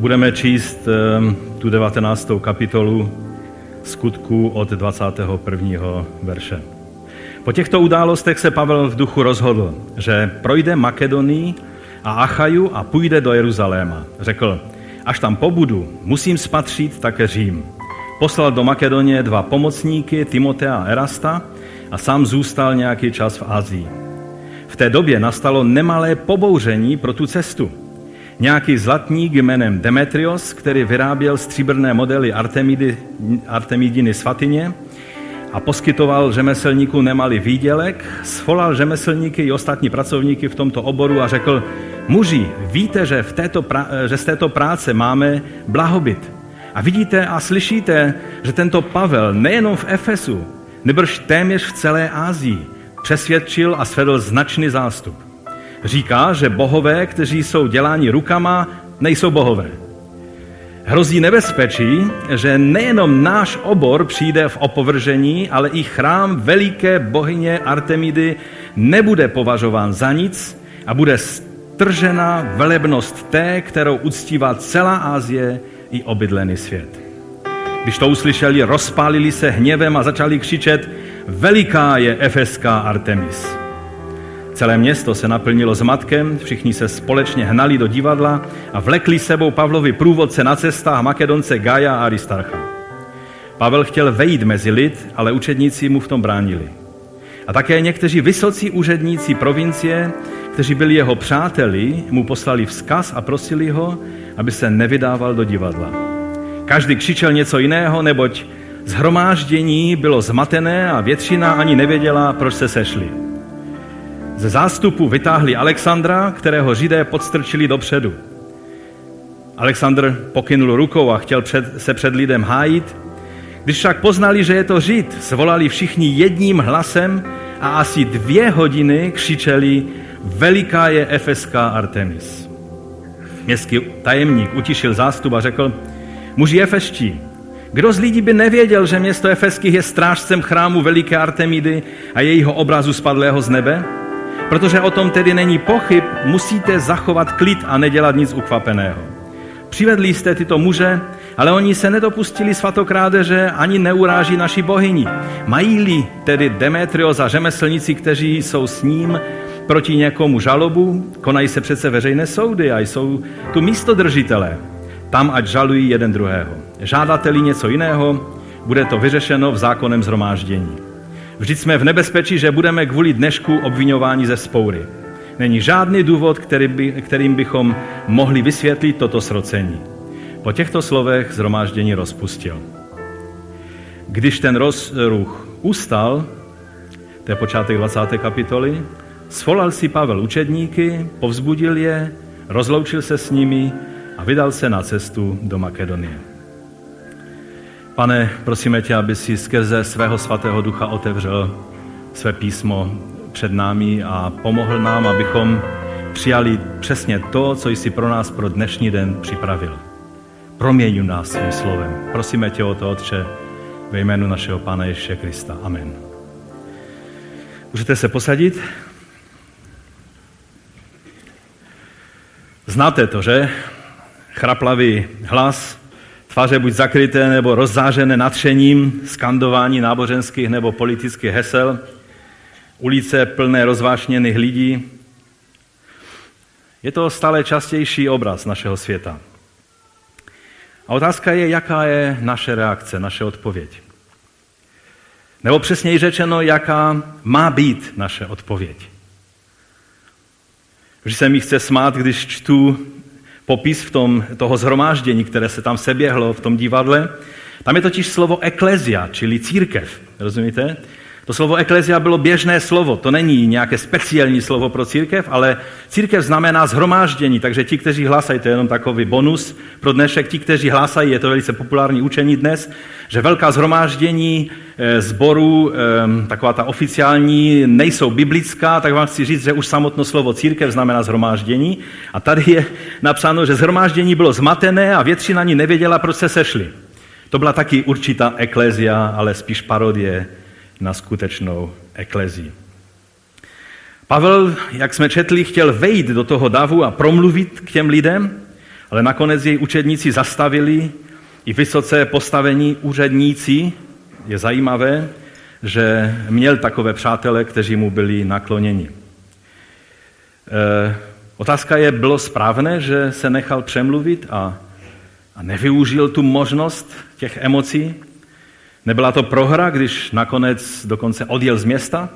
budeme číst ehm, tu 19. kapitolu skutků od 21. verše. Po těchto událostech se Pavel v duchu rozhodl, že projde Makedonii a Achaju a půjde do Jeruzaléma. Řekl, až tam pobudu, musím spatřit také Řím. Poslal do Makedonie dva pomocníky, Timotea a Erasta, a sám zůstal nějaký čas v Asii. V té době nastalo nemalé pobouření pro tu cestu. Nějaký zlatník jménem Demetrios, který vyráběl stříbrné modely Artemidy, Artemidiny svatyně a poskytoval řemeslníků nemalý výdělek, svolal řemeslníky i ostatní pracovníky v tomto oboru a řekl, muži, víte, že, v této, že z této práce máme blahobyt. A vidíte a slyšíte, že tento Pavel nejenom v Efesu, nebrž téměř v celé Ázii přesvědčil a svedl značný zástup. Říká, že bohové, kteří jsou děláni rukama, nejsou bohové. Hrozí nebezpečí, že nejenom náš obor přijde v opovržení, ale i chrám veliké bohyně Artemidy nebude považován za nic a bude stržena velebnost té, kterou uctívá celá Ázie i obydlený svět. Když to uslyšeli, rozpálili se hněvem a začali křičet, veliká je efeská Artemis. Celé město se naplnilo zmatkem, všichni se společně hnali do divadla a vlekli sebou Pavlovi průvodce na cestách Makedonce Gaja a Aristarcha. Pavel chtěl vejít mezi lid, ale učedníci mu v tom bránili. A také někteří vysocí úředníci provincie, kteří byli jeho přáteli, mu poslali vzkaz a prosili ho, aby se nevydával do divadla. Každý křičel něco jiného, neboť zhromáždění bylo zmatené a většina ani nevěděla, proč se sešli. Ze zástupu vytáhli Alexandra, kterého židé podstrčili dopředu. Alexandr pokynul rukou a chtěl před, se před lidem hájit. Když však poznali, že je to žid, zvolali všichni jedním hlasem a asi dvě hodiny křičeli Veliká je efeská Artemis. Městský tajemník utišil zástup a řekl, Muži Efeští, kdo z lidí by nevěděl, že město Efeských je strážcem chrámu veliké Artemidy a jejího obrazu spadlého z nebe? Protože o tom tedy není pochyb, musíte zachovat klid a nedělat nic ukvapeného. Přivedli jste tyto muže, ale oni se nedopustili svatokrádeže ani neuráží naši bohyni. Mají-li tedy Demetrios a řemeslníci, kteří jsou s ním, proti někomu žalobu, konají se přece veřejné soudy a jsou tu místodržitelé. Tam ať žalují jeden druhého. Žádáte-li něco jiného, bude to vyřešeno v zákonem zhromáždění. Vždyť jsme v nebezpečí, že budeme kvůli dnešku obvinováni ze spoury. Není žádný důvod, který by, kterým bychom mohli vysvětlit toto srocení. Po těchto slovech zhromáždění rozpustil. Když ten rozruch ustal, to je počátek 20. kapitoly, svolal si Pavel učedníky, povzbudil je, rozloučil se s nimi a vydal se na cestu do Makedonie. Pane, prosíme tě, aby si skrze svého svatého ducha otevřel své písmo před námi a pomohl nám, abychom přijali přesně to, co jsi pro nás pro dnešní den připravil. Proměňu nás svým slovem. Prosíme tě o to, Otče, ve jménu našeho Pána Ježíše Krista. Amen. Můžete se posadit? Znáte to, že? chraplavý hlas, tváře buď zakryté nebo rozzářené natřením, skandování náboženských nebo politických hesel, ulice plné rozvášněných lidí. Je to stále častější obraz našeho světa. A otázka je, jaká je naše reakce, naše odpověď. Nebo přesněji řečeno, jaká má být naše odpověď. Vždy se mi chce smát, když čtu popis v tom, toho zhromáždění, které se tam seběhlo v tom divadle. Tam je totiž slovo eklezia, čili církev. Rozumíte? To slovo eklezia bylo běžné slovo, to není nějaké speciální slovo pro církev, ale církev znamená zhromáždění, takže ti, kteří hlásají, to je jenom takový bonus pro dnešek, ti, kteří hlásají, je to velice populární učení dnes, že velká zhromáždění zborů, eh, taková ta oficiální, nejsou biblická, tak vám chci říct, že už samotno slovo církev znamená zhromáždění. A tady je napsáno, že zhromáždění bylo zmatené a většina ani nevěděla, proč se sešli. To byla taky určitá eklezia, ale spíš parodie na skutečnou eklezii. Pavel, jak jsme četli, chtěl vejít do toho davu a promluvit k těm lidem. ale nakonec jej učedníci zastavili i vysoce postavení úředníci. Je zajímavé, že měl takové přátele, kteří mu byli nakloněni. E, otázka je, bylo správné, že se nechal přemluvit a, a nevyužil tu možnost těch emocí? Nebyla to prohra, když nakonec dokonce odjel z města?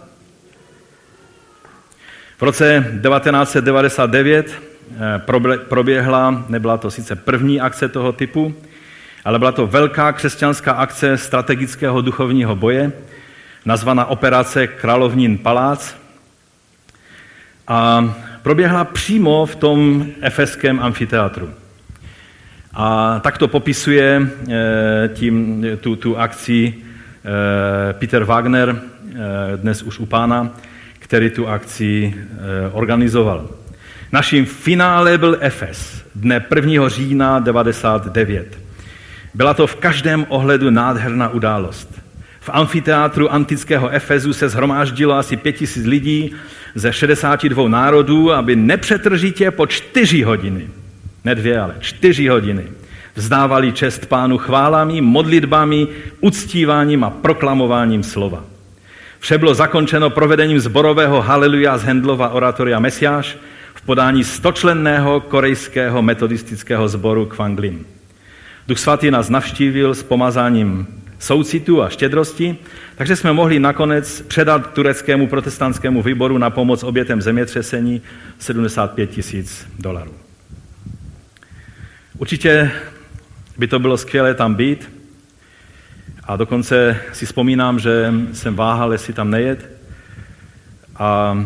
V roce 1999 eh, proběhla, nebyla to sice první akce toho typu, ale byla to velká křesťanská akce strategického duchovního boje, nazvaná operace Královnín palác. A proběhla přímo v tom efeském amfiteátru. A tak to popisuje eh, tím, tu, tu akci eh, Peter Wagner, dnes už u pána, který tu akci eh, organizoval. Naším finále byl Efes dne 1. října 99. Byla to v každém ohledu nádherná událost. V amfiteátru antického Efezu se zhromáždilo asi 5000 lidí ze 62 národů, aby nepřetržitě po čtyři hodiny, ne dvě, ale čtyři hodiny, vzdávali čest pánu chválami, modlitbami, uctíváním a proklamováním slova. Vše bylo zakončeno provedením zborového Haleluja z Hendlova oratoria Mesiáš v podání stočlenného korejského metodistického sboru Kwanglim. Duch svatý nás navštívil s pomazáním soucitu a štědrosti, takže jsme mohli nakonec předat tureckému protestantskému výboru na pomoc obětem zemětřesení 75 tisíc dolarů. Určitě by to bylo skvělé tam být, a dokonce si vzpomínám, že jsem váhal, jestli tam nejet. A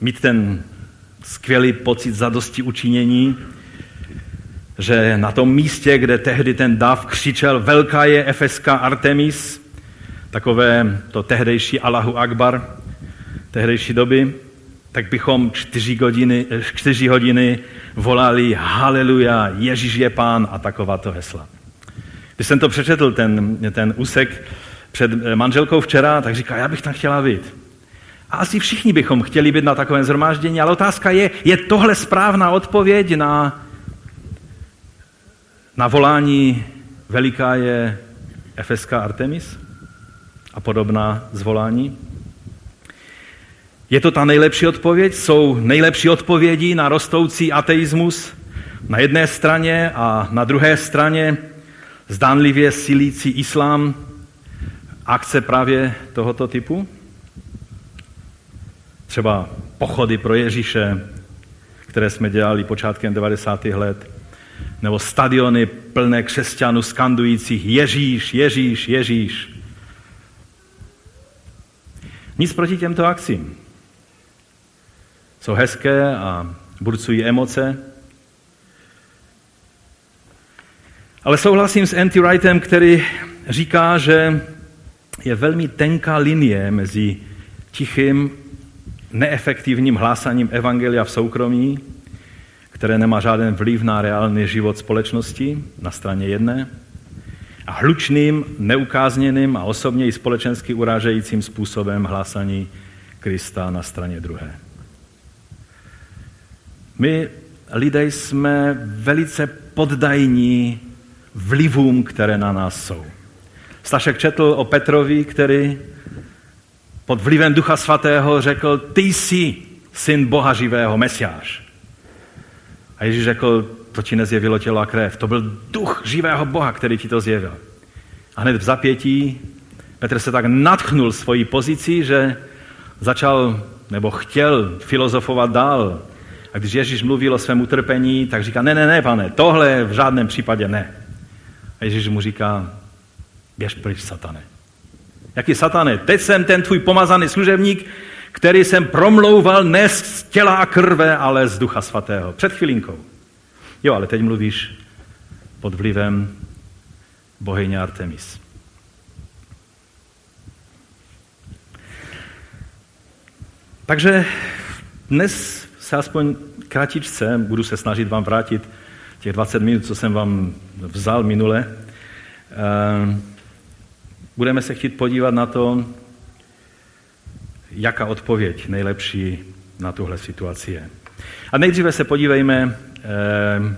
mít ten skvělý pocit zadosti učinění, že na tom místě, kde tehdy ten dav křičel velká je efeská Artemis, takové to tehdejší Allahu Akbar, tehdejší doby, tak bychom čtyři hodiny, čtyři hodiny volali Haleluja, Ježíš je pán a takováto hesla. Když jsem to přečetl, ten, ten úsek před manželkou včera, tak říká, já bych tam chtěla být. A asi všichni bychom chtěli být na takovém zhromáždění, ale otázka je, je tohle správná odpověď na, na volání veliká je Efeská Artemis a podobná zvolání? Je to ta nejlepší odpověď? Jsou nejlepší odpovědi na rostoucí ateismus na jedné straně a na druhé straně zdánlivě silící islám akce právě tohoto typu? Třeba pochody pro Ježíše, které jsme dělali počátkem 90. let, nebo stadiony plné křesťanů skandujících Ježíš, Ježíš, Ježíš. Nic proti těmto akcím. Jsou hezké a burcují emoce, Ale souhlasím s Anti Wrightem, který říká, že je velmi tenká linie mezi tichým, neefektivním hlásaním evangelia v soukromí, které nemá žádný vliv na reálný život společnosti na straně jedné, a hlučným, neukázněným a osobně i společensky urážejícím způsobem hlásání Krista na straně druhé. My lidé jsme velice poddajní vlivům, které na nás jsou. Stašek četl o Petrovi, který pod vlivem Ducha Svatého řekl, ty jsi syn Boha živého, Mesiáš. A Ježíš řekl, to ti nezjevilo tělo a krev. To byl duch živého Boha, který ti to zjevil. A hned v zapětí Petr se tak natchnul svojí pozici, že začal nebo chtěl filozofovat dál. A když Ježíš mluvil o svém utrpení, tak říká, ne, ne, ne, pane, tohle v žádném případě ne. A Ježíš mu říká, běž pryč, satane. Jaký satane? Teď jsem ten tvůj pomazaný služebník, který jsem promlouval ne z těla a krve, ale z ducha svatého. Před chvilinkou. Jo, ale teď mluvíš pod vlivem bohyně Artemis. Takže dnes se aspoň kratičce budu se snažit vám vrátit těch 20 minut, co jsem vám vzal minule, eh, budeme se chtít podívat na to, jaká odpověď nejlepší na tuhle situaci je. A nejdříve se podívejme eh,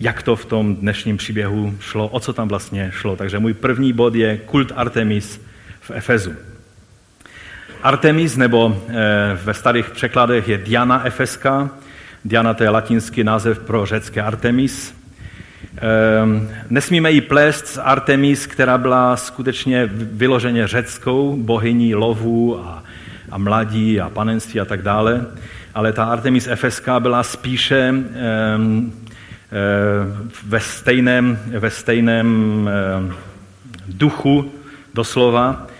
jak to v tom dnešním příběhu šlo, o co tam vlastně šlo. Takže můj první bod je kult Artemis v Efezu. Artemis, nebo eh, ve starých překladech je Diana Efeska. Diana to je latinský název pro řecké Artemis. Ehm, nesmíme jí plést s Artemis, která byla skutečně vyloženě řeckou bohyní lovu a, a mladí a panenství a tak dále, ale ta Artemis Efeská byla spíše um, ve stejném, ve stejném duchu doslova, eh,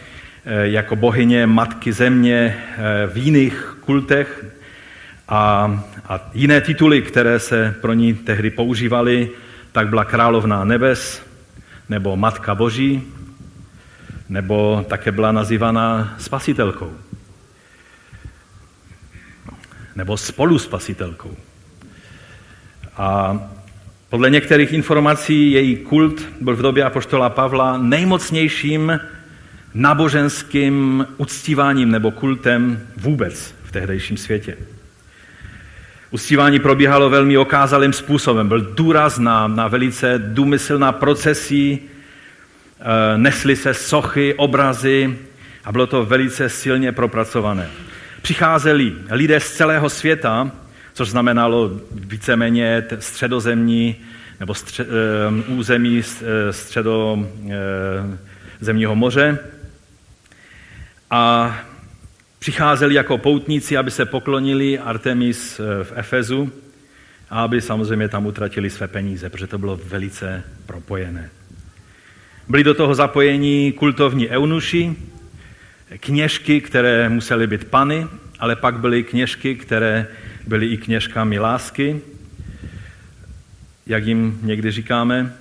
jako bohyně matky země eh, v jiných kultech a, a jiné tituly, které se pro ní tehdy používaly, tak byla královna nebes, nebo matka boží, nebo také byla nazývaná spasitelkou, nebo spoluspasitelkou. A podle některých informací její kult byl v době apoštola Pavla nejmocnějším náboženským uctíváním nebo kultem vůbec v tehdejším světě. Uctívání probíhalo velmi okázalým způsobem. Byl důraz na, na velice důmyslná procesí, e, nesly se sochy, obrazy a bylo to velice silně propracované. Přicházeli lidé z celého světa, což znamenalo víceméně středozemní nebo stře, e, území e, středozemního moře. A přicházeli jako poutníci, aby se poklonili Artemis eh, v Efezu a aby samozřejmě tam utratili své peníze, protože to bylo velice propojené. Byli do toho zapojení kultovní eunuši, kněžky, které musely být pany, ale pak byly kněžky, které byly i kněžkami lásky, jak jim někdy říkáme.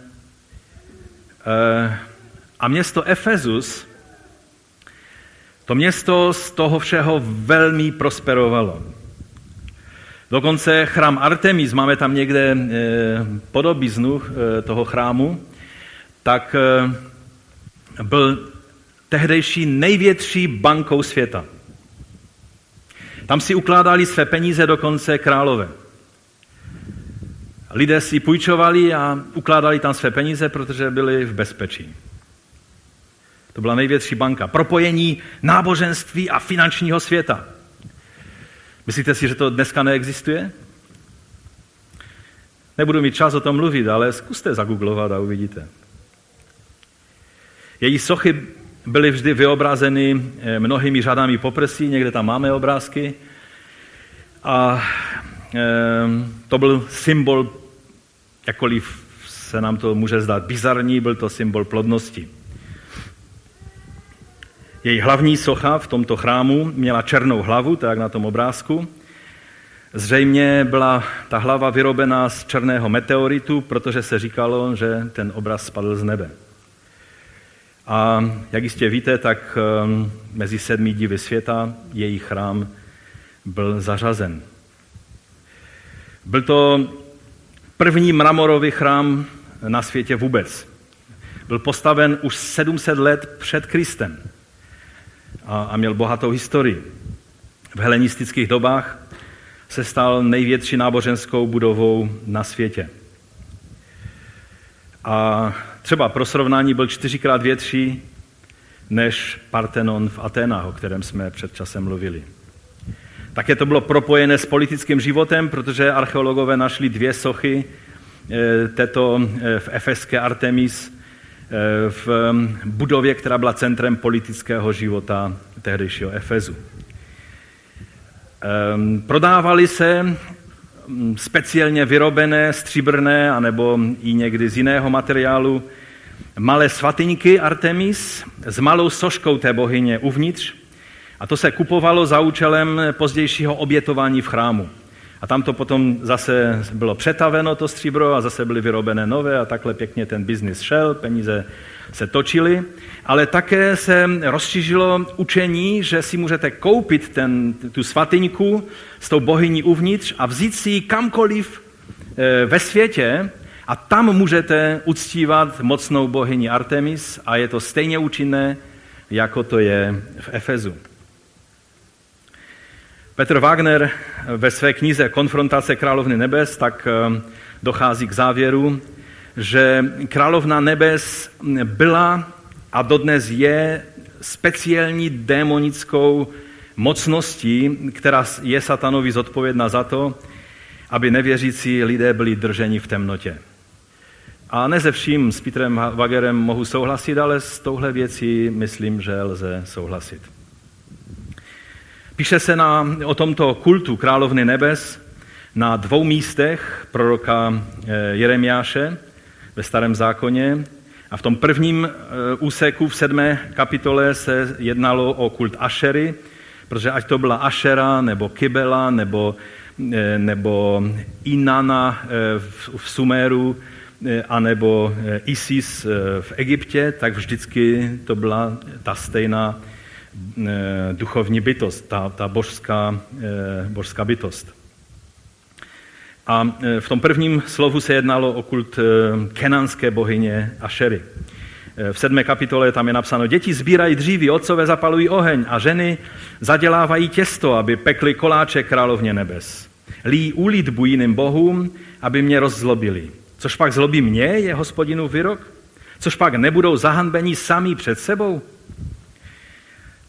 Eh, a město Efezus to město z toho všeho velmi prosperovalo. Dokonce chrám Artemis, máme tam někde eh, podobiznu eh, toho chrámu, tak eh, byl tehdejší největší bankou světa. Tam si ukládali své peníze dokonce králové. Lidé si půjčovali a ukládali tam své peníze, protože byli v bezpečí. To byla největší banka. Propojení náboženství a finančního světa. Myslíte si, že to dneska neexistuje? Nebudu mít čas o tom mluvit, ale zkuste zagooglovat a uvidíte. Její sochy byly vždy vyobrazeny eh, mnohými řadami poprsí, někde tam máme obrázky. A e, to byl symbol, jakkoliv se nám to může zdát bizarní, byl to symbol plodnosti. Její hlavní socha v tomto chrámu měla černou hlavu, tak na tom obrázku. Zřejmě byla ta hlava vyrobená z černého meteoritu, protože se říkalo, že ten obraz spadl z nebe. A jak jistě víte, tak um, mezi sedmi divy světa její chrám byl zařazen. Byl to první mramorový chrám na světě vůbec. Byl postaven už 700 let před Kristem a, a měl bohatou historii. V helenistických dobách se stal největší náboženskou budovou na světě. A třeba pro srovnání byl čtyřikrát větší než Partenon v Aténách, o kterém jsme před časem mluvili. Také to bylo propojené s politickým životem, protože archeologové našli dvě sochy eh, této eh, v efeské Artemis v budově, která byla centrem politického života tehdejšího Efezu. Prodávali se speciálně vyrobené stříbrné anebo i někdy z jiného materiálu malé svatyňky Artemis s malou soškou té bohyně uvnitř a to se kupovalo za účelem pozdějšího obětování v chrámu. A tam to potom zase bylo přetaveno, to stříbro, a zase byly vyrobené nové a takhle pěkně ten biznis šel, peníze se točily. Ale také se rozšířilo učení, že si můžete koupit ten, tu svatyňku s tou bohyní uvnitř a vzít si ji kamkoliv e, ve světě a tam můžete uctívat mocnou bohyni Artemis a je to stejně účinné, jako to je v Efezu. Petr Wagner ve své knize Konfrontace královny nebes tak eh, dochází k závěru, že královna nebes byla a dodnes je speciální démonickou mocností, která je satanovi zodpovědná za to, aby nevěřící lidé byli drženi v temnotě. A ne ze vším s Petrem Wagerem mohu souhlasit, ale s touhle věcí myslím, že lze souhlasit. Píše se na, o tomto kultu královny nebes na dvou místech proroka eh, Jeremiáše ve starém zákoně. A v tom prvním eh, úseku v sedmé kapitole se jednalo o kult Ašery, protože ať to byla Ašera, nebo Kybela, nebo, eh, nebo Inana v Suméru, anebo Isis v Egyptě, tak vždycky to byla ta stejná duchovní bytost, ta, ta božská, božská bytost. A e, v tom prvním slovu se jednalo o kult kenanské bohyně Ašery. V sedmé kapitole tam je napsáno, děti sbírají dříví, otcové zapalují oheň a ženy zadělávají těsto, aby pekli koláče královně nebes. Lí úlitbu jiným bohům, aby mě rozzlobili. Což pak zlobí mě, je hospodinu vyrok? Což pak nebudou zahanbení sami před sebou?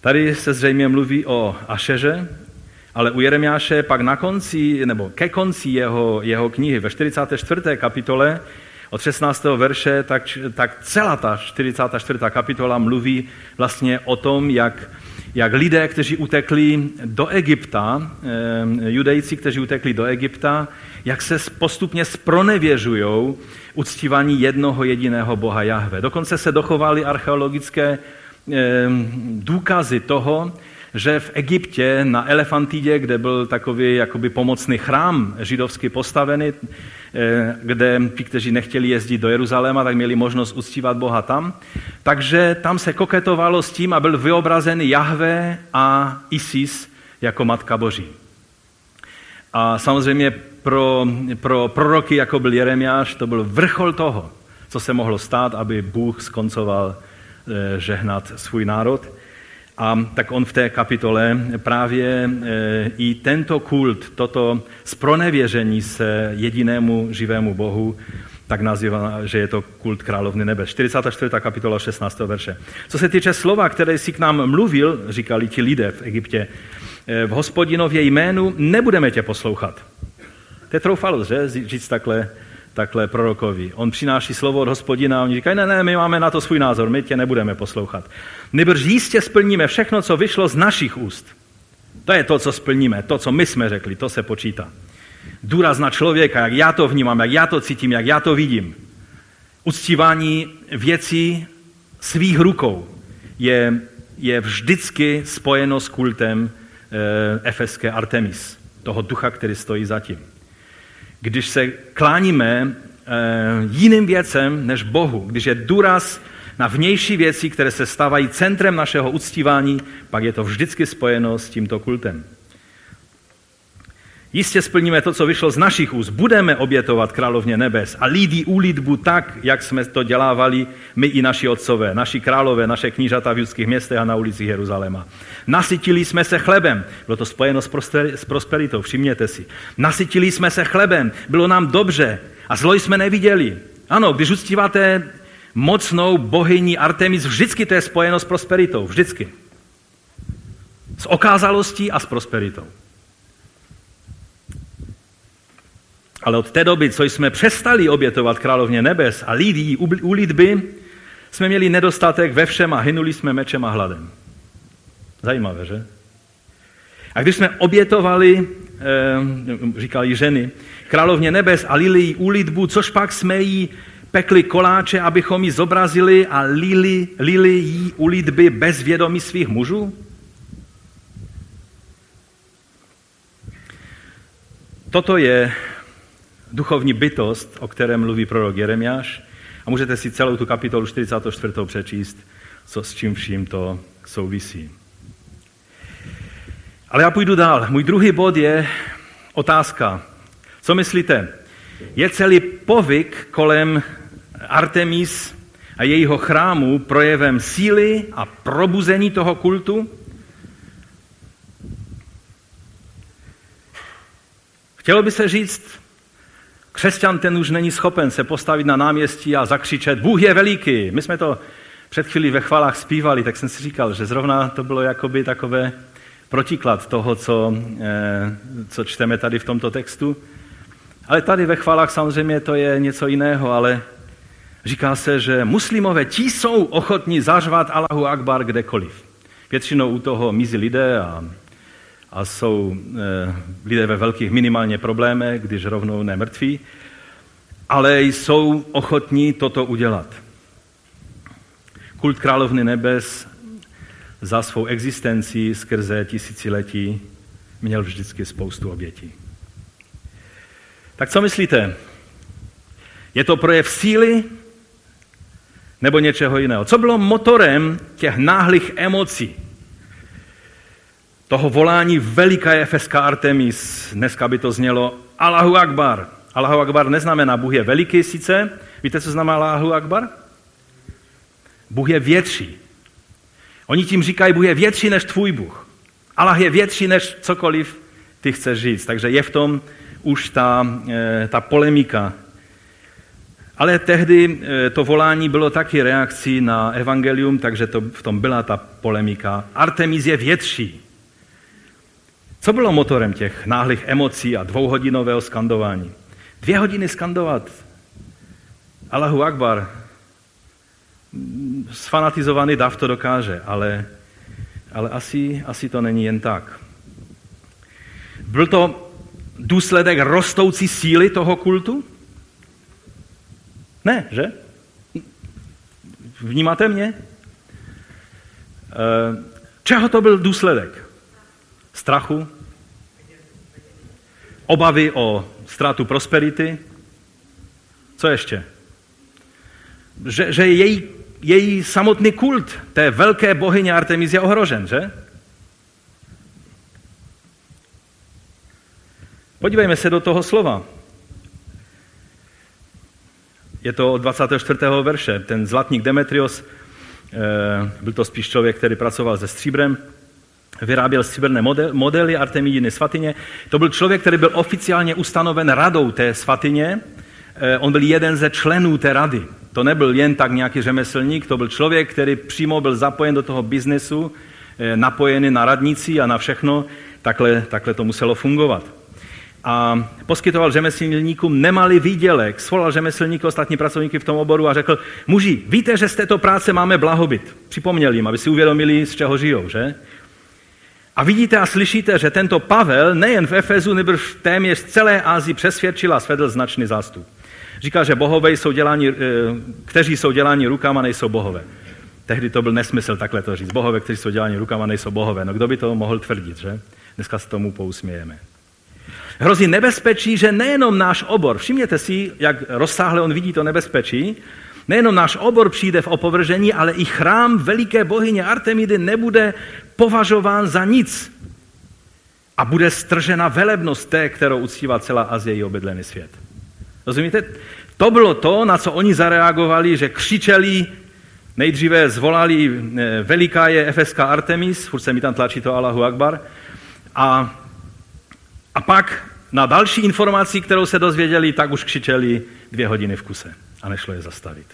Tady se zřejmě mluví o Ašeře, ale u Jeremiáše pak na konci, nebo ke konci jeho, jeho knihy, ve 44. kapitole, od 16. verše, tak, tak celá ta 44. kapitola mluví vlastně o tom, jak, jak lidé, kteří utekli do Egypta, eh, judejci, kteří utekli do Egypta, jak se postupně spronevěžují uctívání jednoho jediného boha Jahve. Dokonce se dochovaly archeologické důkazy toho, že v Egyptě na Elefantidě, kde byl takový jakoby pomocný chrám židovský postavený, eh, kde ti, kteří nechtěli jezdit do Jeruzaléma, tak měli možnost uctívat Boha tam. Takže tam se koketovalo s tím a byl vyobrazen Jahve a Isis jako Matka Boží. A samozřejmě pro, pro proroky, jako byl Jeremiáš, to byl vrchol toho, co se mohlo stát, aby Bůh skoncoval žehnat svůj národ. A tak on v té kapitole právě e, i tento kult, toto spronevěření se jedinému živému Bohu, tak nazývá, že je to kult královny nebe. 44. kapitola 16. verše. Co se týče slova, které si k nám mluvil, říkali ti lidé v Egyptě, e, v hospodinově jménu nebudeme tě poslouchat. To je troufalost, že? Říct takhle takhle prorokovi. On přináší slovo od hospodina a oni říkají, ne, ne, my máme na to svůj názor, my tě nebudeme poslouchat. Nebrž jistě splníme všechno, co vyšlo z našich úst. To je to, co splníme, to, co my jsme řekli, to se počítá. Důraz na člověka, jak já to vnímám, jak já to cítím, jak já to vidím. Uctívání věcí svých rukou je, je vždycky spojeno s kultem e, efeské Artemis, toho ducha, který stojí zatím když se kláníme eh, jiným věcem než Bohu, když je důraz na vnější věci, které se stávají centrem našeho uctívání, pak je to vždycky spojeno s tímto kultem. Jistě splníme to, co vyšlo z našich úst. Budeme obětovat královně nebes a lídí úlitbu tak, jak jsme to dělávali my i naši otcové, naši králové, naše knížata v judských městech a na ulicích Jeruzaléma. Nasytili jsme se chlebem. Bylo to spojeno s prosperitou, všimněte si. Nasytili jsme se chlebem, bylo nám dobře a zlo jsme neviděli. Ano, když uctíváte mocnou bohyni Artemis, vždycky to je spojeno s prosperitou, vždycky. S okázalostí a s prosperitou. Ale od té doby, co jsme přestali obětovat královně nebes a lidí u lidby, jsme měli nedostatek ve všem a hynuli jsme mečem a hladem. Zajímavé, že? A když jsme obětovali, eh, říkali ženy, královně nebes a lili jí úlitbu, což pak jsme jí pekli koláče, abychom ji zobrazili a lili, lili jí ulitby bez vědomí svých mužů? Toto je duchovní bytost, o které mluví prorok Jeremiáš. A můžete si celou tu kapitolu 44. přečíst, co s čím vším to souvisí. Ale já půjdu dál. Můj druhý bod je otázka. Co myslíte? Je celý povyk kolem Artemis a jejího chrámu projevem síly a probuzení toho kultu? Chtělo by se říct, Křesťan ten už není schopen se postavit na náměstí a zakřičet Bůh je veliký. My jsme to před chvílí ve chvalách zpívali, tak jsem si říkal, že zrovna to bylo jakoby takové protiklad toho, co, eh, co čteme tady v tomto textu. Ale tady ve chvalách samozřejmě to je něco jiného, ale říká se, že muslimové ti jsou ochotní zařvat Allahu Akbar kdekoliv. Většinou u toho mizí lidé a, a jsou e, lidé ve velkých minimálně problémech, když rovnou nemrtví, ale jsou ochotní toto udělat. Kult královny nebes za svou existenci skrze tisíciletí měl vždycky spoustu obětí. Tak co myslíte? Je to projev síly nebo něčeho jiného? Co bylo motorem těch náhlých emocí? Toho volání veliká je FSK Artemis. Dneska by to znělo Allahu Akbar. Allahu Akbar neznamená Bůh je veliký sice. Víte, co znamená Allahu Akbar? Bůh je větší. Oni tím říkají, Bůh je větší než tvůj Bůh. Allah je větší než cokoliv ty chceš říct. Takže je v tom už ta, eh, ta polemika. Ale tehdy eh, to volání bylo taky reakcí na evangelium, takže to, v tom byla ta polemika. Artemis je větší. Co bylo motorem těch náhlých emocí a dvouhodinového skandování? Dvě hodiny skandovat. Allahu Akbar. Sfanatizovaný dav to dokáže, ale, ale asi, asi to není jen tak. Byl to důsledek rostoucí síly toho kultu? Ne, že? Vnímáte mě? Eh, čeho to byl důsledek? Strachu? Obavy o ztrátu prosperity? Co ještě? Že, že její, její samotný kult té velké bohyně Artemis je ohrožen, že? Podívejme se do toho slova. Je to od 24. verše. Ten zlatník Demetrios, eh, byl to spíš člověk, který pracoval se stříbrem, vyráběl stříbrné modely Artemidiny svatyně. To byl člověk, který byl oficiálně ustanoven radou té svatyně. Eh, on byl jeden ze členů té rady. To nebyl jen tak nějaký řemeslník, to byl člověk, který přímo byl zapojen do toho biznesu, eh, napojený na radnici a na všechno. Takhle, takhle to muselo fungovat a poskytoval řemeslníkům nemalý výdělek. Svolal řemeslníky, ostatní pracovníky v tom oboru a řekl, muži, víte, že z této práce máme blahobyt. Připomněl jim, aby si uvědomili, z čeho žijou, že? A vidíte a slyšíte, že tento Pavel nejen v Efezu, nebo v téměř celé Ázii přesvědčil a svedl značný zástup. Říká, že bohové jsou dělání, eh, kteří jsou děláni rukama, nejsou bohové. Tehdy to byl nesmysl takhle to říct. Bohové, kteří jsou děláni rukama, nejsou bohové. No kdo by to mohl tvrdit, že? Dneska se tomu pousmějeme. Hrozí nebezpečí, že nejenom náš obor, všimněte si, jak rozsáhle on vidí to nebezpečí, nejenom náš obor přijde v opovržení, ale i chrám veliké bohyně Artemidy nebude považován za nic. A bude stržena velebnost té, kterou uctívá celá Azie i obydlený svět. Rozumíte? To bylo to, na co oni zareagovali, že křičeli, nejdříve zvolali eh, veliká je FSK Artemis, furt se mi tam tlačí to Allahu Akbar, a a pak na další informaci, kterou se dozvěděli, tak už křičeli dvě hodiny v kuse a nešlo je zastavit.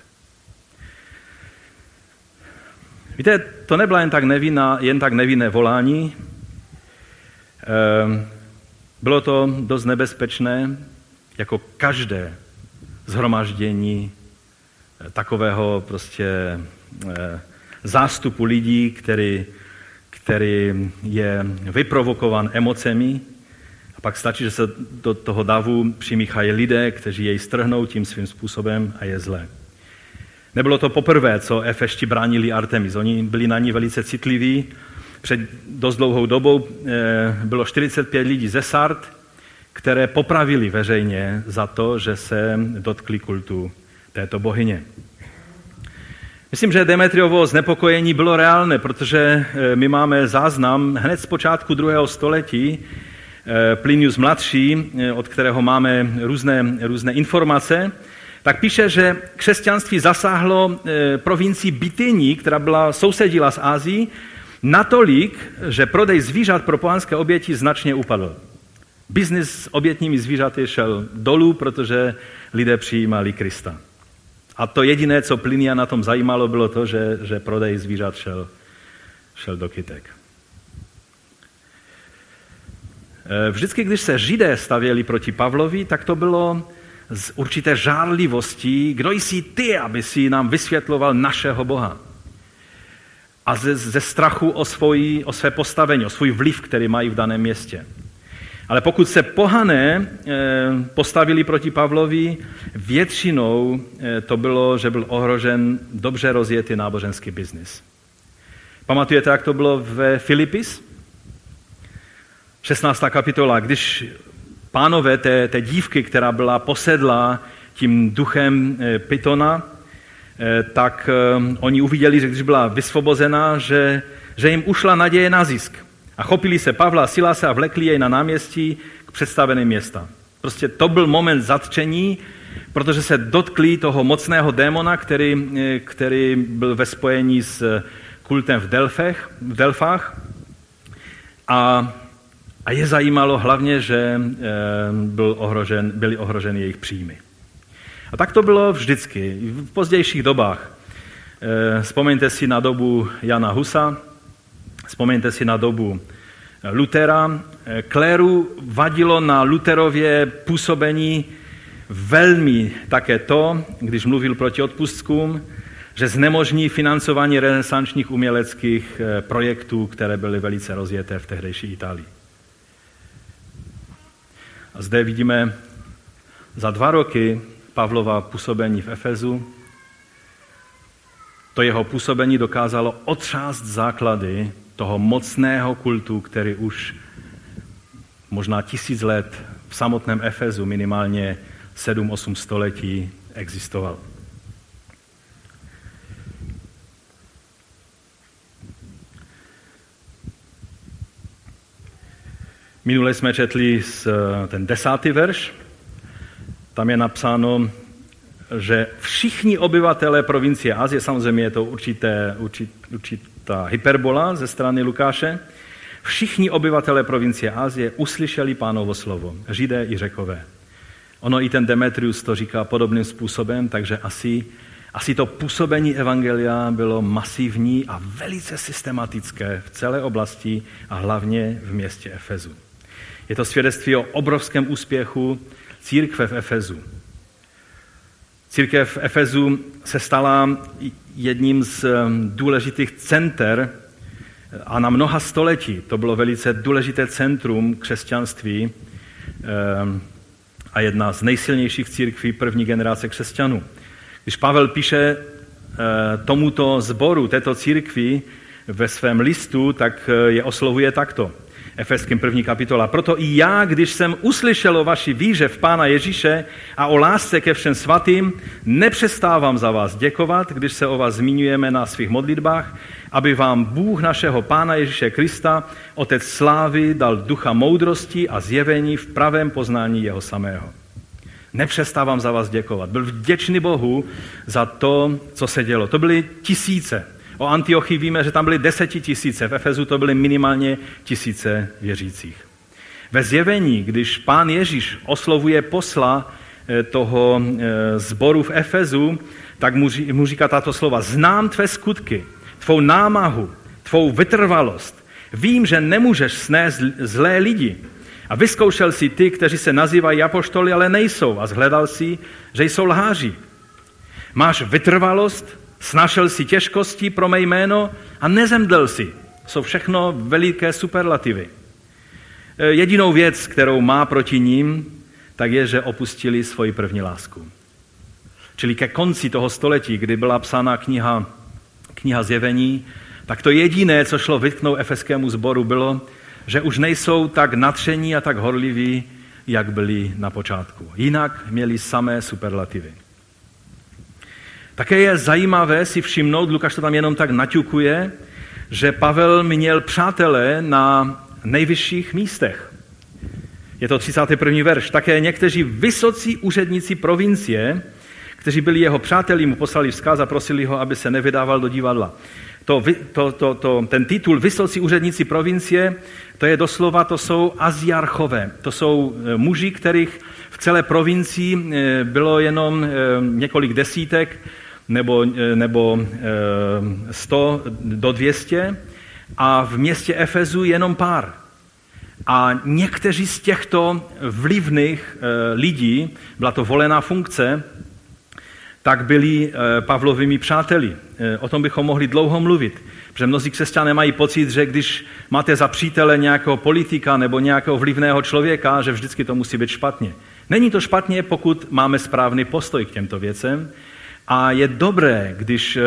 Víte, to nebyla jen tak, nevinná, jen tak nevinné volání. Ehm, bylo to dost nebezpečné, jako každé zhromaždění eh, takového prostě eh, zástupu lidí, který, který je vyprovokovan emocemi, a pak stačí, že se do toho davu přimíchají lidé, kteří jej strhnou tím svým způsobem a je zlé. Nebylo to poprvé, co Efešti bránili Artemis. Oni byli na ní velice citliví. Před dost dlouhou dobou eh, bylo 45 lidí ze Sart, které popravili veřejně za to, že se dotkli kultu této bohyně. Myslím, že Demetriovo znepokojení bylo reálné, protože eh, my máme záznam hned z počátku druhého století, Plinius mladší, eh, od kterého máme různé, různé informace, tak píše, že křesťanství zasáhlo eh, provincii Bityní, která byla sousedila s Ázií, natolik, že prodej zvířat pro pohanské oběti značně upadl. Biznis s obětními zvířaty šel dolů, protože lidé přijímali Krista. A to jediné, co Plinia na tom zajímalo, bylo to, že, že prodej zvířat šel, šel do kytek. Eh, vždycky, když se židé stavěli proti Pavlovi, tak to bylo z určité žárlivostí, kdo jsi ty, aby si nám vysvětloval našeho Boha. A ze, ze strachu o, svoji, o své postavení, o svůj vliv, který mají v daném městě. Ale pokud se pohané eh, postavili proti Pavlovi, většinou eh, to bylo, že byl ohrožen dobře rozjetý náboženský biznis. Pamatujete, jak to bylo ve Filipis? 16. kapitola, když pánové té, té dívky, která byla posedla tím duchem eh, Pitona, tak oni uviděli, že když byla vysvobozena, že, že jim ušla naděje na zisk. A chopili se Pavla a Silase a vlekli jej na náměstí k představeným města. Prostě to byl moment zatčení, protože se dotkli toho mocného démona, který, eh, který byl ve spojení s kultem v, Delfech, v Delfách. A, a je zajímalo hlavně, že eh, byl ohrožen, byly ohroženy jejich příjmy. A tak to bylo vždycky, v pozdějších dobách. Eh, vzpomeňte si na dobu Jana Husa, Vzpomeňte si na dobu Lutera. Kléru vadilo na Luterově působení velmi také to, když mluvil proti odpustkům, že znemožní financování renesančních uměleckých eh, projektů, které byly velice rozjeté v tehdejší Itálii. A zde vidíme za dva roky Pavlova působení v Efezu. To jeho působení dokázalo otřást základy toho mocného kultu, který už možná tisíc let v samotném Efezu, minimálně 7-8 století, existoval. Minule jsme četli ten desátý verš. Tam je napsáno, že všichni obyvatelé provincie Azie, samozřejmě je to určité, určit, určit, ta hyperbola ze strany Lukáše, všichni obyvatelé provincie Asie uslyšeli pánovo slovo, židé i řekové. Ono i ten Demetrius to říká podobným způsobem, takže asi, asi to působení evangelia bylo masivní a velice systematické v celé oblasti a hlavně v městě Efezu. Je to svědectví o obrovském úspěchu církve v Efezu. Církev v Efezu se stala jedním z důležitých center a na mnoha století to bylo velice důležité centrum křesťanství a jedna z nejsilnějších církví první generace křesťanů. Když Pavel píše eh, tomuto zboru, této církvi ve svém listu, tak eh, je oslovuje takto. Efeským první kapitola. Proto i já, když jsem uslyšel o vaší víře v Pána Ježíše a o lásce ke všem svatým, nepřestávám za vás děkovat, když se o vás zmiňujeme na svých modlitbách, aby vám Bůh našeho Pána Ježíše Krista, Otec slávy, dal ducha moudrosti a zjevení v pravém poznání jeho samého. Nepřestávám za vás děkovat. Byl vděčný Bohu za to, co se dělo. To byly tisíce O Antiochii víme, že tam byly desetitisíce, v Efezu to byly minimálně tisíce věřících. Ve zjevení, když pán Ježíš oslovuje posla eh, toho zboru eh, v Efezu, tak mu říká tato slova. Znám tvé skutky, tvou námahu, tvou vytrvalost. Vím, že nemůžeš snést zlé lidi. A vyzkoušel si ty, kteří se nazývají apoštoly, ale nejsou. A zhledal si, že jsou lháři. Máš vytrvalost, Snašel si těžkosti pro mé jméno a nezemdlel si. Jsou všechno veliké superlativy. E, jedinou věc, kterou má proti ním, tak je, že opustili svoji první lásku. Čili ke konci toho století, kdy byla psána kniha, kniha zjevení, tak to jediné, co šlo vytknout efeskému sboru, bylo, že už nejsou tak natření a tak horliví, jak byli na počátku. Jinak měli samé superlativy. Také je zajímavé si všimnout, Lukáš to tam jenom tak naťukuje, že Pavel měl přátelé na nejvyšších místech. Je to 31. verš. Také někteří vysocí úředníci provincie, kteří byli jeho přáteli, mu poslali vzkaz a prosili ho, aby se nevydával do divadla. To, to, to, to, ten titul Vysocí úředníci provincie, to je doslova, to jsou aziarchové. To jsou e, muži, kterých v celé provincii e, bylo jenom e, několik desítek nebo, nebo 100 do 200 a v městě Efezu jenom pár. A někteří z těchto vlivných lidí, byla to volená funkce, tak byli Pavlovými přáteli. O tom bychom mohli dlouho mluvit, protože mnozí křesťané mají pocit, že když máte za přítele nějakého politika nebo nějakého vlivného člověka, že vždycky to musí být špatně. Není to špatně, pokud máme správný postoj k těmto věcem. A je dobré, když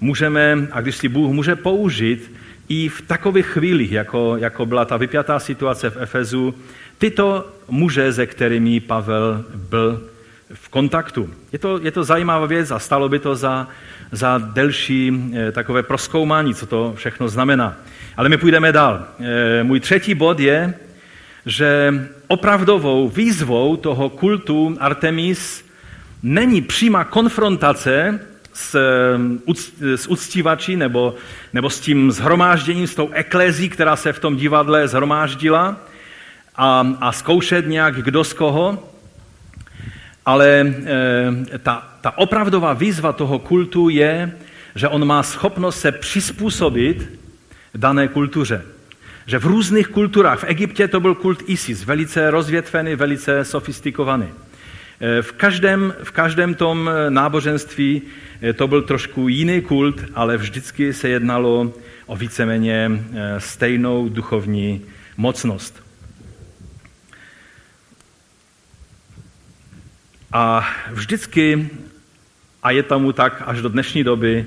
můžeme, a když si Bůh může použít i v takových chvílích, jako, jako byla ta vypjatá situace v Efezu, tyto muže, se kterými Pavel byl v kontaktu. Je to, je to zajímavá věc a stalo by to za, za delší e, takové proskoumání, co to všechno znamená. Ale my půjdeme dál. E, můj třetí bod je, že opravdovou výzvou toho kultu Artemis není přímá konfrontace s, s uctívači nebo, nebo s tím zhromážděním, s tou eklezí, která se v tom divadle zhromáždila a, a zkoušet nějak kdo z koho, ale e, ta, ta opravdová výzva toho kultu je, že on má schopnost se přizpůsobit dané kultuře. Že v různých kulturách, v Egyptě to byl kult Isis, velice rozvětvený, velice sofistikovaný. E, v každém, v každém tom náboženství e, to byl trošku jiný kult, ale vždycky se jednalo o víceméně stejnou duchovní mocnost. A vždycky, a je tomu tak až do dnešní doby,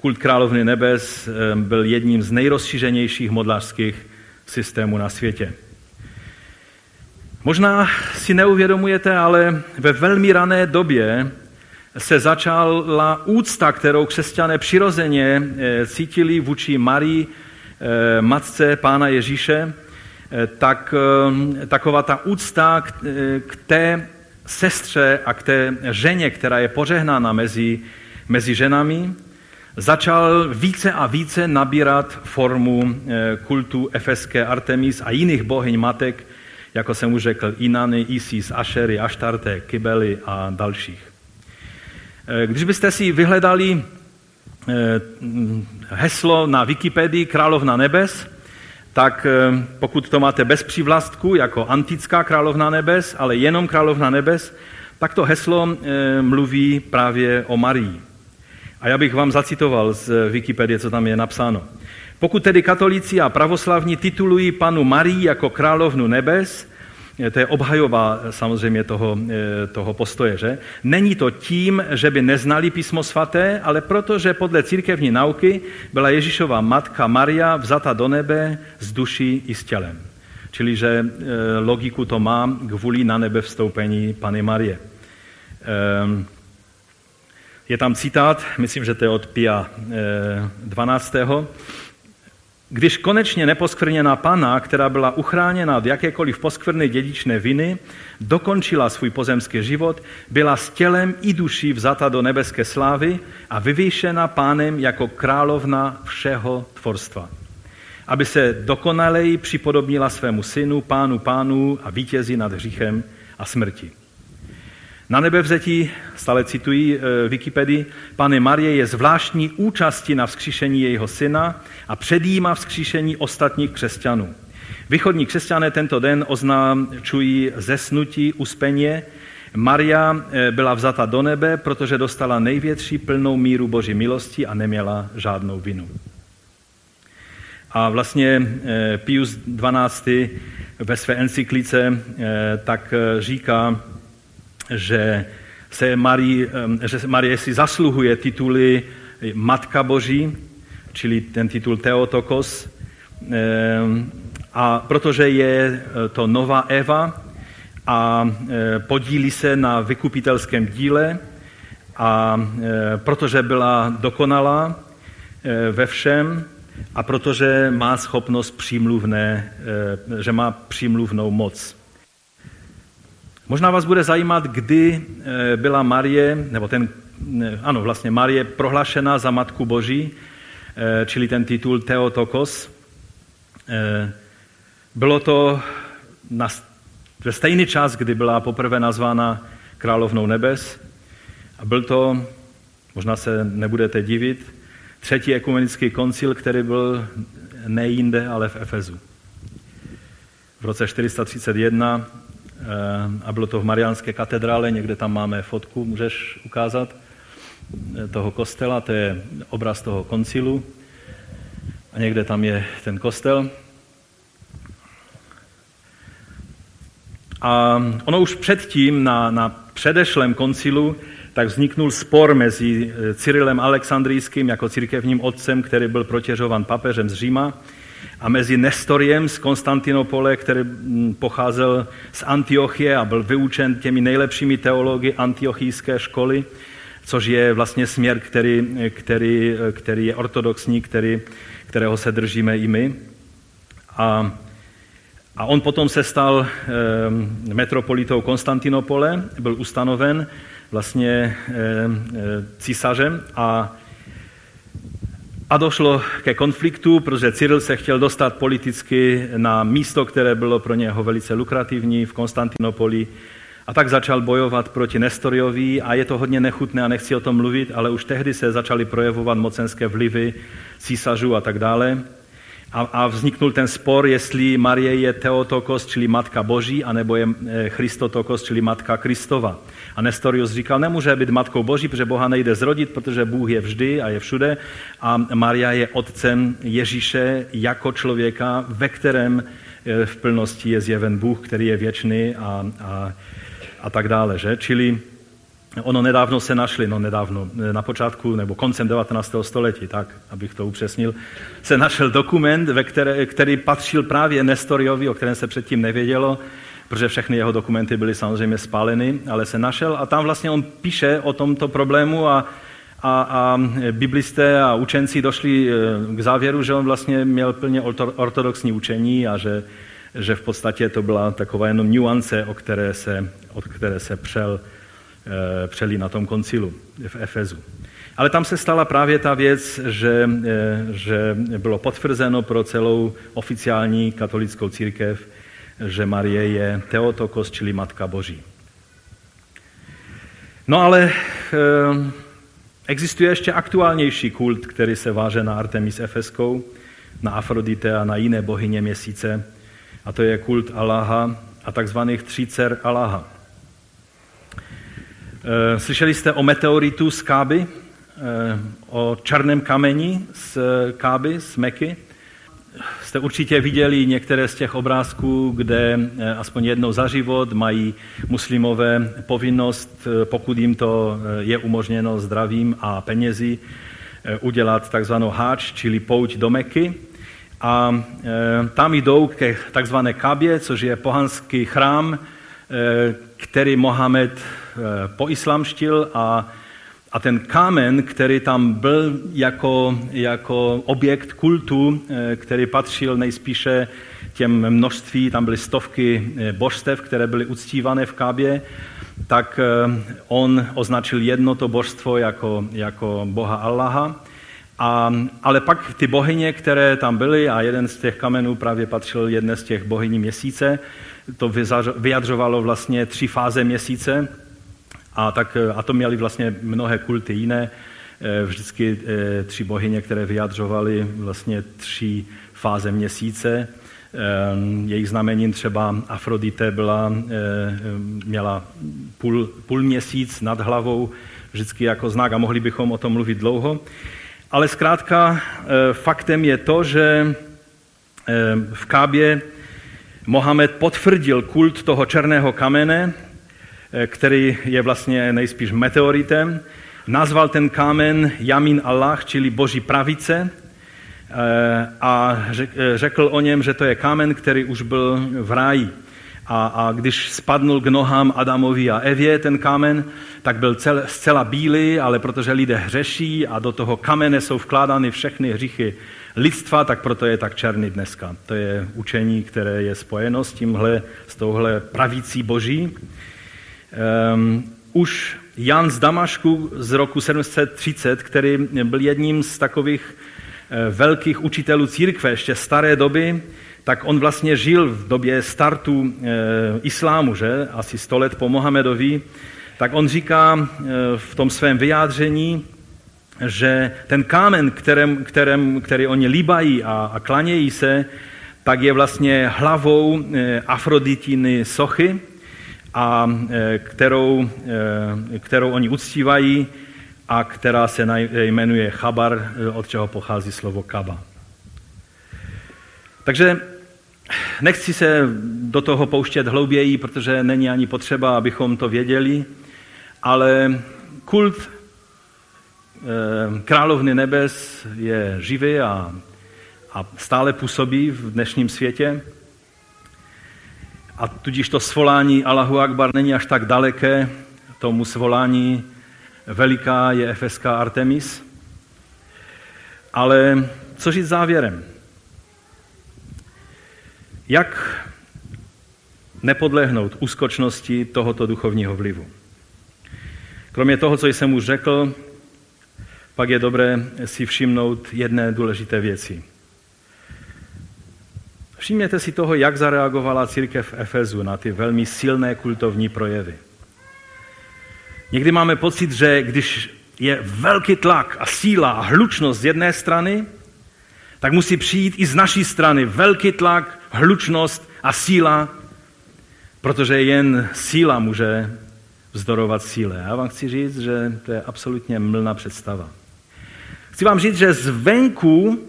kult královny nebes byl jedním z nejrozšířenějších modlářských systémů na světě. Možná si neuvědomujete, ale ve velmi rané době se začala úcta, kterou křesťané přirozeně eh, cítili vůči Marii, eh, matce Pána Ježíše, eh, tak taková ta úcta k té sestře a k té ženě, která je pořehnána mezi, mezi ženami, začal více a více nabírat formu kultu efeské Artemis a jiných bohyň matek, jako jsem už řekl, Inany, Isis, Ašery, Aštarte, Kybely a dalších. Eh, když byste si vyhledali eh, heslo na Wikipedii Královna nebes, tak eh, pokud to máte bez přívlastku, jako antická královna nebes, ale jenom královna nebes, tak to heslo mluví právě o Marii. A já bych vám zacitoval z Wikipedie, co tam je napsáno. Pokud tedy katolíci a pravoslavní titulují panu Marii jako královnu nebes, to je obhajová samozřejmě toho, eh, toho postoje, že? Není to tím, že by neznali písmo svaté, ale proto, že podle církevní nauky byla Ježíšova matka Maria vzata do nebe z duší i s tělem. Čili, že eh, logiku to má kvůli na nebe vstoupení Pany Marie. Ehm, je tam citát, myslím, že to je od Pia 12. Když konečně neposkvrněná pana, která byla uchráněna od jakékoliv poskvrny dědičné viny, dokončila svůj pozemský život, byla s tělem i duší vzata do nebeské slávy a vyvýšena pánem jako královna všeho tvorstva. Aby se dokonaleji připodobnila svému synu, pánu pánů a vítězi nad hříchem a smrti. Na nebevzetí, stále cituji eh, Wikipedii, pane Marie je zvláštní účastí na vzkříšení jejího syna a předjíma vzkříšení ostatních křesťanů. Východní křesťané tento den označují zesnutí uspeně. Maria eh, byla vzata do nebe, protože dostala největší plnou míru Boží milosti a neměla žádnou vinu. A vlastně eh, Pius XII. ve své encyklice tak říká, že se Marie, že Marie si zasluhuje tituly Matka Boží, čili ten titul Theotokos, a protože je to nová Eva a podílí se na vykupitelském díle a protože byla dokonalá ve všem a protože má schopnost přímluvné, že má přímluvnou moc. Možná vás bude zajímat, kdy byla Marie, nebo ten, ano, vlastně Marie prohlášena za Matku Boží, čili ten titul Theotokos. Bylo to na, ve stejný čas, kdy byla poprvé nazvána královnou nebes. A byl to, možná se nebudete divit, třetí ekumenický koncil, který byl nejinde, ale v Efezu. V roce 431 eh, a bylo to v Mariánské katedrále, někde tam máme fotku, můžeš ukázat, eh, toho kostela, to je obraz toho koncilu. A někde tam je ten kostel. A ono už předtím na, na předešlém koncilu tak vzniknul spor mezi eh, Cyrilem Alexandrijským jako církevním otcem, který byl protěžovan papežem z Říma, a mezi Nestoriem z Konstantinopole, který mm, pocházel z Antiochie a byl vyučen těmi nejlepšími teology antiochijské školy, což je vlastně směr, který, který, který je ortodoxní, který, kterého se držíme i my. A a on potom se stal eh, metropolitou Konstantinopole, byl ustanoven vlastně eh, eh, císařem a, a došlo ke konfliktu, protože Cyril se chtěl dostat politicky na místo, které bylo pro něho velice lukrativní v Konstantinopoli a tak začal bojovat proti Nestoriovi a je to hodně nechutné a nechci o tom mluvit, ale už tehdy se začaly projevovat mocenské vlivy císařů a tak dále a, a vzniknul ten spor, jestli Marie je Teotokos, čili Matka Boží, anebo je eh, Christotokos, čili Matka Kristova. A Nestorius říkal, nemůže být Matkou Boží, protože Boha nejde zrodit, protože Bůh je vždy a je všude. A Maria je otcem Ježíše jako člověka, ve kterém eh, v plnosti je zjeven Bůh, který je věčný a, a, a tak dále. Že? Čili Ono nedávno se našli, no nedávno, na počátku nebo koncem 19. století, tak, abych to upřesnil, se našel dokument, ve které, který patřil právě Nestoriovi, o kterém se předtím nevědělo, protože všechny jeho dokumenty byly samozřejmě spáleny, ale se našel a tam vlastně on píše o tomto problému a, a, a biblisté a učenci došli eh, k závěru, že on vlastně měl plně ortodoxní učení a že, že v podstatě to byla taková jenom nuance, o které se, od které se přel Eh, přeli na tom koncilu v Efezu. Ale tam se stala právě ta věc, že, eh, že bylo potvrzeno pro celou oficiální katolickou církev, že Marie je Teotokos, čili Matka Boží. No ale eh, existuje ještě aktuálnější kult, který se váže na Artemis Efeskou, na Afrodite a na jiné bohyně měsíce, a to je kult Allaha a takzvaných tří dcer Allaha. Eh, slyšeli jste o meteoritu z Káby, eh, o černém kameni z Káby, z Meky. Jste určitě viděli některé z těch obrázků, kde eh, aspoň jednou za život mají muslimové povinnost, pokud jim to je umožněno zdravím a penězi, udělat takzvanou háč, čili pouť do Meky. A tam jdou ke takzvané Kabě, což je pohanský chrám, který Mohamed poislamštil a, a ten kámen, který tam byl jako, jako objekt kultu, eh, který patřil nejspíše těm množství, tam byly stovky eh, božstev, které byly uctívané v Kábě, tak on označil jedno to božstvo jako, jako boha Allaha. A, ale pak ty bohyně, které tam byly, a jeden z těch kamenů právě patřil jedné z těch bohyní měsíce, to vyjadřovalo vlastně tři fáze měsíce, a, tak, a to měli vlastně mnohé kulty jiné, eh, vždycky eh, tři bohyně, které vyjadřovaly vlastně tři fáze měsíce. Jejich znamením třeba Afrodite byla, měla půl, půl měsíc nad hlavou, vždycky jako znak a mohli bychom o tom mluvit dlouho. Ale zkrátka faktem je to, že v Kábě Mohamed potvrdil kult toho černého kamene, který je vlastně nejspíš meteoritem, nazval ten kámen Jamin Allah, čili boží pravice, eh, a eh, řekl o něm, že to je kámen, který už byl v ráji. A, a když spadnul k nohám Adamovi a Evě ten kámen, tak byl cel, zcela bílý, ale protože lidé hřeší a do toho kamene jsou vkládány všechny hříchy lidstva, tak proto je tak černý dneska. To je učení, které je spojeno s tímhle, s touhle pravící boží. Um, už Jan z Damašku z roku 730, který byl jedním z takových eh, velkých učitelů církve ještě staré doby, tak on vlastně žil v době startu e, islámu, že? asi 100 let po Mohamedovi, tak on říká e, v tom svém vyjádření, že ten kámen, kterém, kterém, který oni líbají a, a klanějí se, tak je vlastně hlavou e, Afroditiny sochy, a e, kterou, e, kterou oni uctívají a která se jmenuje Chabar, e, od čeho pochází slovo Kaba. Takže nechci se do toho pouštět hlouběji, protože není ani potřeba, abychom to věděli, ale kult královny nebes je živý a, a stále působí v dnešním světě. A tudíž to svolání Allahu Akbar není až tak daleké tomu svolání veliká je efeská Artemis. Ale co říct závěrem? Jak nepodlehnout úskočnosti tohoto duchovního vlivu? Kromě toho, co jsem už řekl, pak je dobré si všimnout jedné důležité věci – Všimněte si toho, jak zareagovala církev v Efezu na ty velmi silné kultovní projevy. Někdy máme pocit, že když je velký tlak a síla a hlučnost z jedné strany, tak musí přijít i z naší strany velký tlak, hlučnost a síla, protože jen síla může vzdorovat síle. Já vám chci říct, že to je absolutně mlná představa. Chci vám říct, že zvenku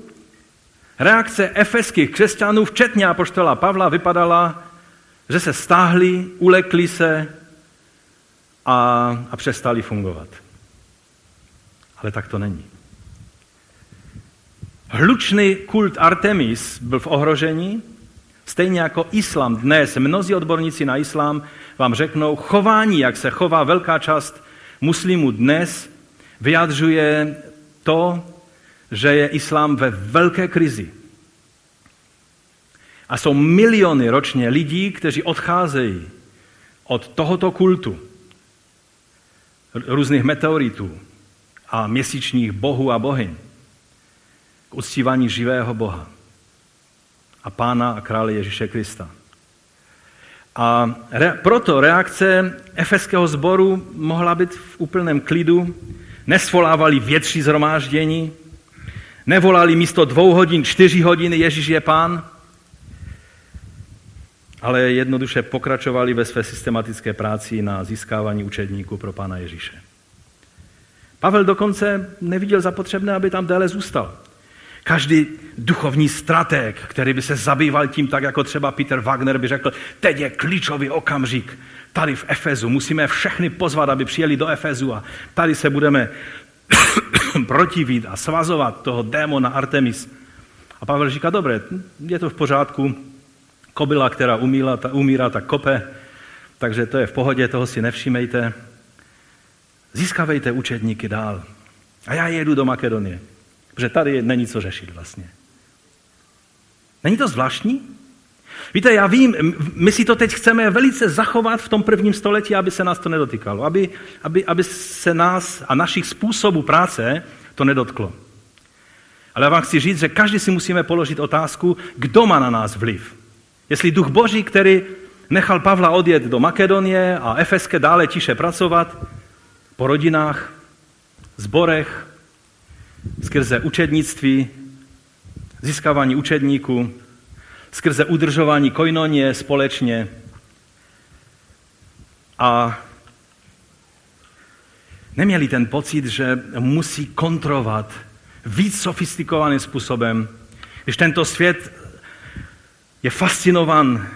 Reakce efeských křesťanů, včetně apoštola Pavla, vypadala, že se stáhli, ulekli se a, a přestali fungovat. Ale tak to není. Hlučný kult Artemis byl v ohrožení, stejně jako islám dnes. Mnozí odborníci na islám vám řeknou, chování, jak se chová velká část muslimů dnes, vyjadřuje to, že je islám ve velké krizi. A jsou miliony ročně lidí, kteří odcházejí od tohoto kultu, různých meteoritů a měsíčních bohů a bohyň k uctívání živého Boha a Pána a krále Ježíše Krista. A re, proto reakce efeského sboru mohla být v úplném klidu, nesvolávali větší zhromáždění, Nevolali místo dvou hodin, čtyři hodiny Ježíš je pán, ale jednoduše pokračovali ve své systematické práci na získávání učedníků pro pána Ježíše. Pavel dokonce neviděl zapotřebné, aby tam déle zůstal. Každý duchovní strateg, který by se zabýval tím, tak jako třeba Peter Wagner by řekl, teď je klíčový okamžik tady v Efezu, musíme všechny pozvat, aby přijeli do Efezu a tady se budeme protivit a svazovat toho démona Artemis. A Pavel říká, dobré, je to v pořádku, kobila, která umíla, ta, umírá, tak kope, takže to je v pohodě, toho si nevšímejte. Získávejte učedníky dál. A já jedu do Makedonie, protože tady není co řešit vlastně. Není to zvláštní? Víte, já vím, my si to teď chceme velice zachovat v tom prvním století, aby se nás to nedotýkalo, aby, aby, aby se nás a našich způsobů práce to nedotklo. Ale já vám chci říct, že každý si musíme položit otázku, kdo má na nás vliv. Jestli duch Boží, který nechal Pavla odjet do Makedonie a Efeske dále tiše pracovat po rodinách, zborech, skrze učednictví, získávání učedníků, skrze udržování koinonie společně. A neměli ten pocit, že musí kontrolovat víc sofistikovaným způsobem, když tento svět je fascinovan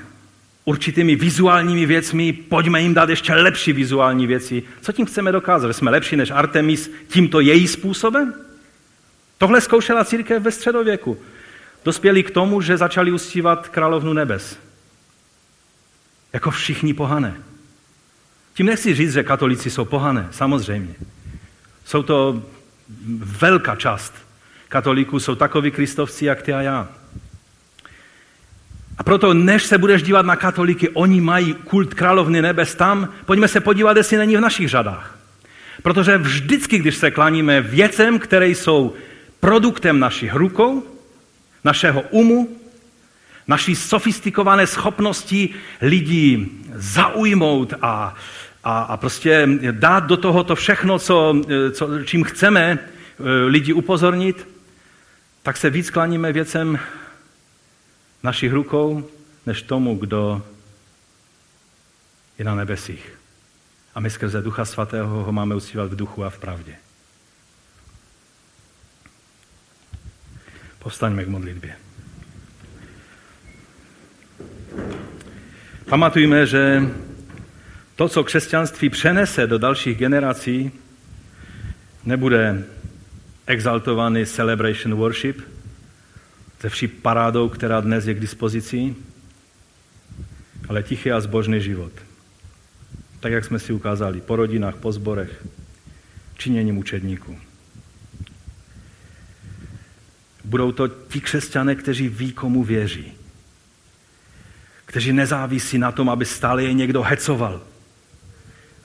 určitými vizuálními věcmi, pojďme jim dát ještě lepší vizuální věci. Co tím chceme dokázat? Že jsme lepší než Artemis tímto její způsobem? Tohle zkoušela církev ve středověku dospěli k tomu, že začali uctívat královnu nebes. Jako všichni pohané. Tím nechci říct, že katolíci jsou pohané, samozřejmě. Jsou to velká část katolíků, jsou takoví kristovci, jak ty a já. A proto, než se budeš dívat na katoliky, oni mají kult královny nebes tam, pojďme se podívat, jestli není v našich řadách. Protože vždycky, když se kláníme věcem, které jsou produktem našich rukou, našeho umu, naší sofistikované schopnosti lidí zaujmout a, a, a prostě dát do toho to všechno, co, co, čím chceme eh, lidi upozornit, tak se víc kláníme věcem našich rukou, než tomu, kdo je na nebesích. A my skrze Ducha Svatého ho máme uctívat v duchu a v pravdě. Povstaňme k modlitbě. Pamatujme, že to, co křesťanství přenese do dalších generací, nebude exaltovaný celebration worship ze vší parádou, která dnes je k dispozici, ale tichý a zbožný život. Tak, jak jsme si ukázali, po rodinách, po zborech, činěním učedníků. Budou to ti křesťané, kteří ví, komu věří. Kteří nezávisí na tom, aby stále je někdo hecoval.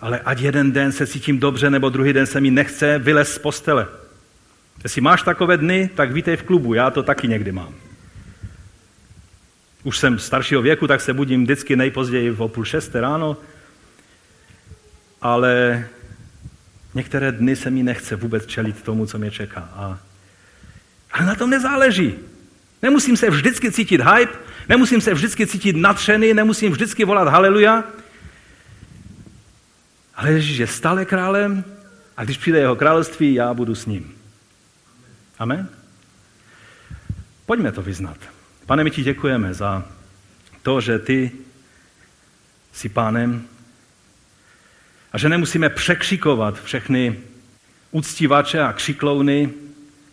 Ale ať jeden den se cítím dobře, nebo druhý den se mi nechce, vylez z postele. Jestli máš takové dny, tak vítej v klubu, já to taky někdy mám. Už jsem staršího věku, tak se budím vždycky nejpozději v půl šesté ráno, ale některé dny se mi nechce vůbec čelit tomu, co mě čeká. A, ale na tom nezáleží. Nemusím se vždycky cítit hype, nemusím se vždycky cítit nadšený, nemusím vždycky volat haleluja, ale Ježíš je stále králem a když přijde jeho království, já budu s ním. Amen? Pojďme to vyznat. Pane, my ti děkujeme za to, že ty jsi pánem a že nemusíme překřikovat všechny uctívače a křiklouny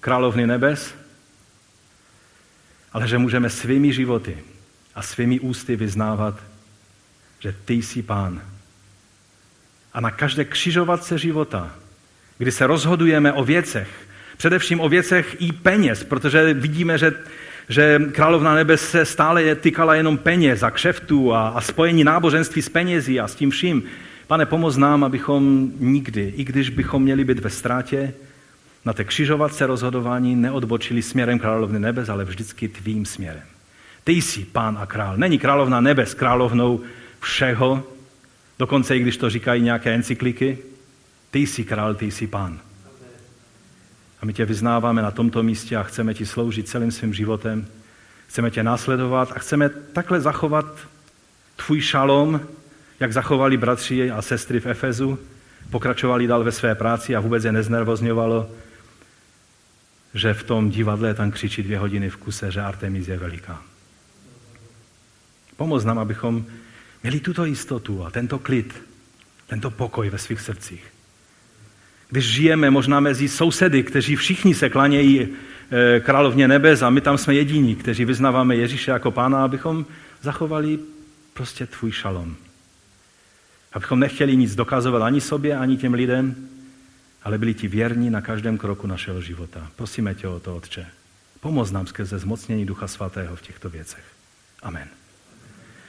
královny nebes, ale že můžeme svými životy a svými ústy vyznávat, že ty jsi pán. A na každé křižovatce života, kdy se rozhodujeme o věcech, především o věcech i peněz, protože vidíme, že, že královna nebe se stále tykala jenom peněz a kšeftů a, a spojení náboženství s penězi a s tím vším. Pane, pomoz nám, abychom nikdy, i když bychom měli být ve ztrátě, na té křižovatce rozhodování neodbočili směrem královny nebes, ale vždycky tvým směrem. Ty jsi pán a král. Není královna nebes královnou všeho, dokonce i když to říkají nějaké encykliky. Ty jsi král, ty jsi pán. A my tě vyznáváme na tomto místě a chceme ti sloužit celým svým životem. Chceme tě následovat a chceme takhle zachovat tvůj šalom, jak zachovali bratři a sestry v Efezu, pokračovali dál ve své práci a vůbec je neznervozňovalo, že v tom divadle tam křičí dvě hodiny v kuse, že Artemis je veliká. Pomoz nám, abychom měli tuto jistotu a tento klid, tento pokoj ve svých srdcích. Když žijeme možná mezi sousedy, kteří všichni se klanějí eh, královně nebes a my tam jsme jediní, kteří vyznáváme Ježíše jako pána, abychom zachovali prostě tvůj šalom. Abychom nechtěli nic dokazovat ani sobě, ani těm lidem, ale byli ti věrní na každém kroku našeho života. Prosíme tě o to, Otče. Pomoz nám skrze zmocnění Ducha Svatého v těchto věcech. Amen.